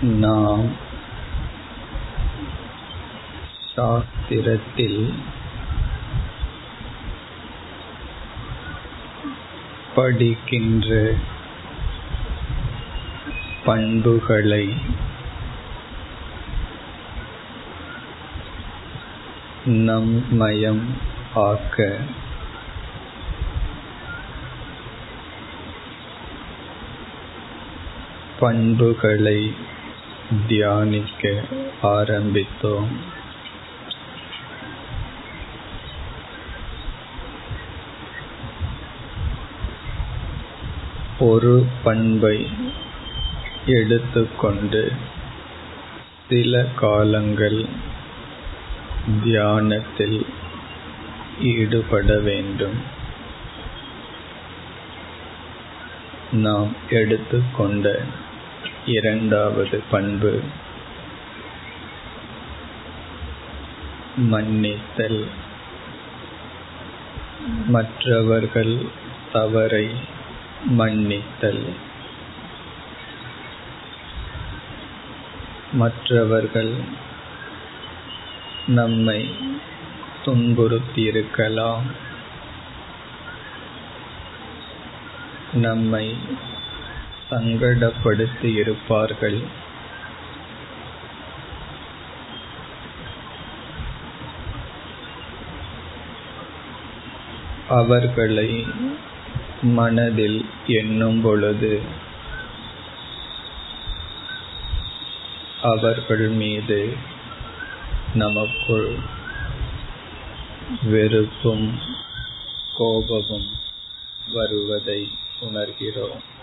நாம் சாஸ்திரத்தில் படிக்கின்ற பண்புகளை நம்மயம் ஆக்க பண்புகளை தியானிக்க ஆரம்பித்தோம் ஒரு பண்பை எடுத்துக்கொண்டு சில காலங்கள் தியானத்தில் ஈடுபட வேண்டும். நாம் எடுத்துக்கொண்ட இரண்டாவது பண்பு. மன்னித்தல். மற்றவர்கள் தவறை மன்னித்தல். மற்றவர்கள் நம்மை துன்புறுத்தியிருக்கலாம். நம்மை சங்கடப்படுத்தி இருப்பார்கள் அவர்களை மனதில் எண்ணும் பொழுது அவர்கள் மீது நமக்குள் வெறுப்பும் கோபமும் வருவதை உணர்கிறோம்.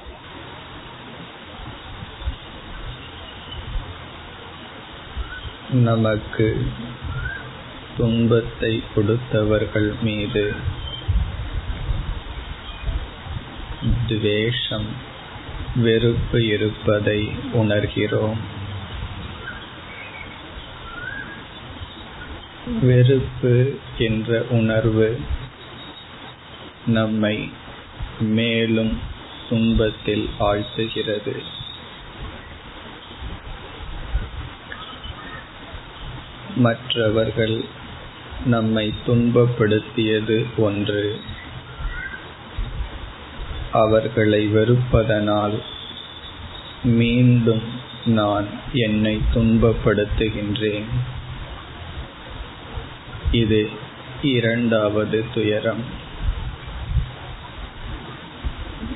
நமக்கு துன்பத்தை கொடுத்தவர்கள் மீது துவேஷம் வெறுப்பு இருப்பதை உணர்கிறோம். வெறுப்பு என்ற உணர்வு நம்மை மேலும் துன்பத்தில் ஆழ்த்துகிறது. மற்றவர்கள் நம்மை துன்பப்படுத்தியது ஒன்று. அவர்களை வெறுப்பதனால் மீண்டும் நான் என்னை துன்பப்படுத்துகின்றேன். இது இரண்டாவது துயரம்.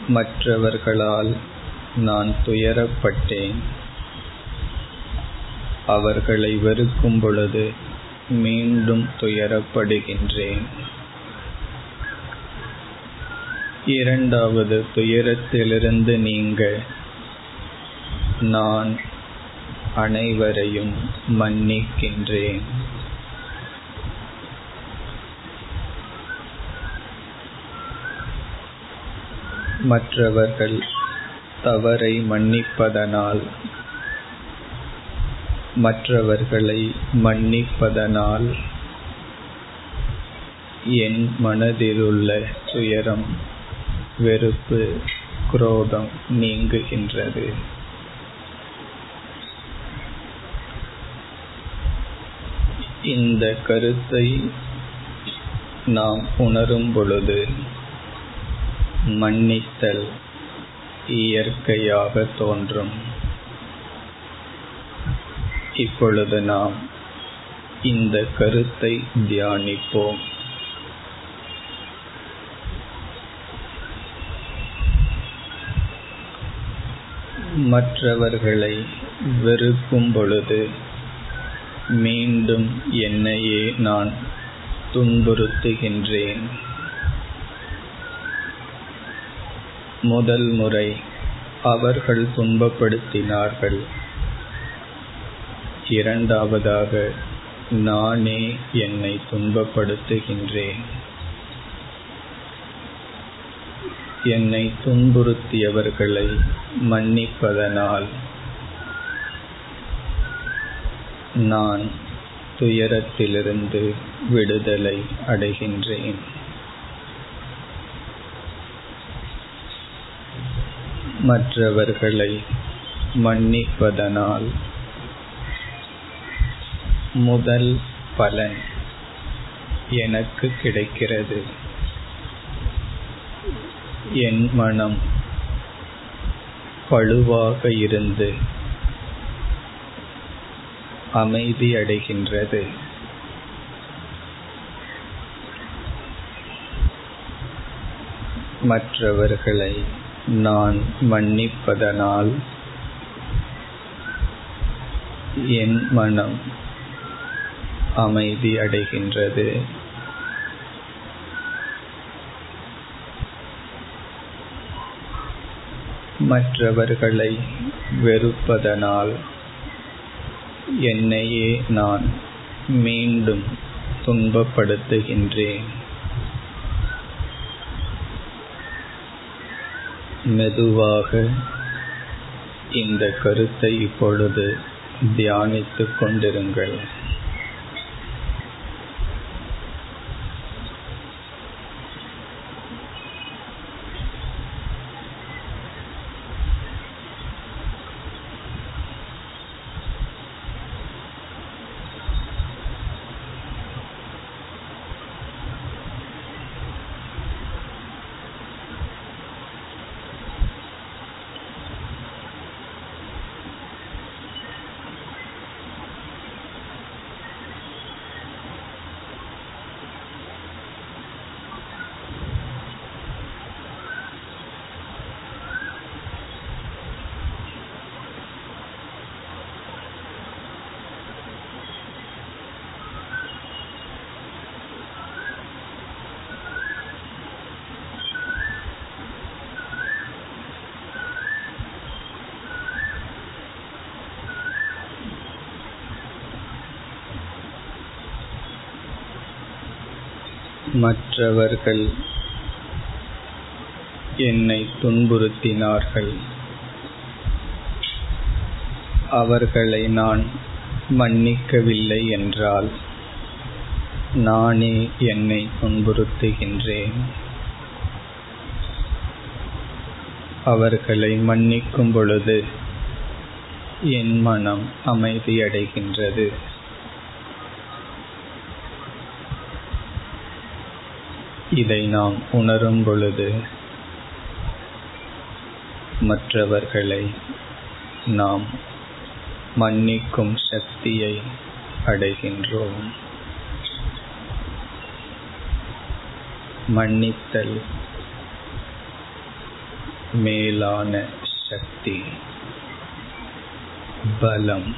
மற்றவர்களால் நான் துயரப்பட்டேன். அவர்களை வெறுக்கும் பொழுது மீண்டும் துயரப்படுகின்றேன். இரண்டாவது துயரத்திலிருந்து நீங்க நான் அனைவரையும் மன்னிக்கின்றேன். மற்றவர்கள் தவறை மன்னிப்பதனால் மற்றவர்களை மன்னிப்பதனால் என் மனதிலுள்ள துயரம் வெறுப்பு குரோதம் நீங்குகின்றது. இந்த கருத்தை நாம் உணரும் பொழுது மன்னித்தல் இயற்கையாக தோன்றும். இப்பொழுது நாம் இந்த கருத்தை தியானிப்போம். மற்றவர்களை வெறுக்கும் பொழுது மீண்டும் என்னையே நான் துன்புறுத்துகின்றேன். முதல் முறை அவர்கள் துன்பப்படுத்தினார்கள். இரண்டாவதாக நானே என்னை துன்பப்படுத்துகின்றேன். என்னை துன்புறுத்தியவர்களை மன்னிப்பதனால் நான் துயரத்திலிருந்து விடுதலை அடைகின்றேன். மற்றவர்களை மன்னிப்பதனால் முதல் பலன் எனக்கு கிடைக்கிறது. என் மனம் பழுவாக இருந்து அமைதியடைகின்றது மற்றவர்களை நான் மன்னிப்பதனால் என் மனம் அமைதி அடைகின்றது. மற்றவர்களை வெறுப்பதனால் என்னையே நான் மீண்டும் துன்பப்படுத்துகின்றேன். மெதுவாக இந்த கருத்தை இப்பொழுது தியானித்துக் கொண்டிருங்கள். மற்றவர்கள் என்னை துன்புறுத்தினார்கள். அவர்களை நான் மன்னிக்கவில்லை என்றால் நானே என்னை துன்புறுத்துகின்றேன். அவர்களை மன்னிக்கும் பொழுது என் மனம் அமைதியடைகின்றது. இதை நாம் உணரும் பொழுது மற்றவர்களை நாம் மன்னிக்கும் சக்தியை அடைகின்றோம். மன்னித்தல் மேலான சக்தி பலம்.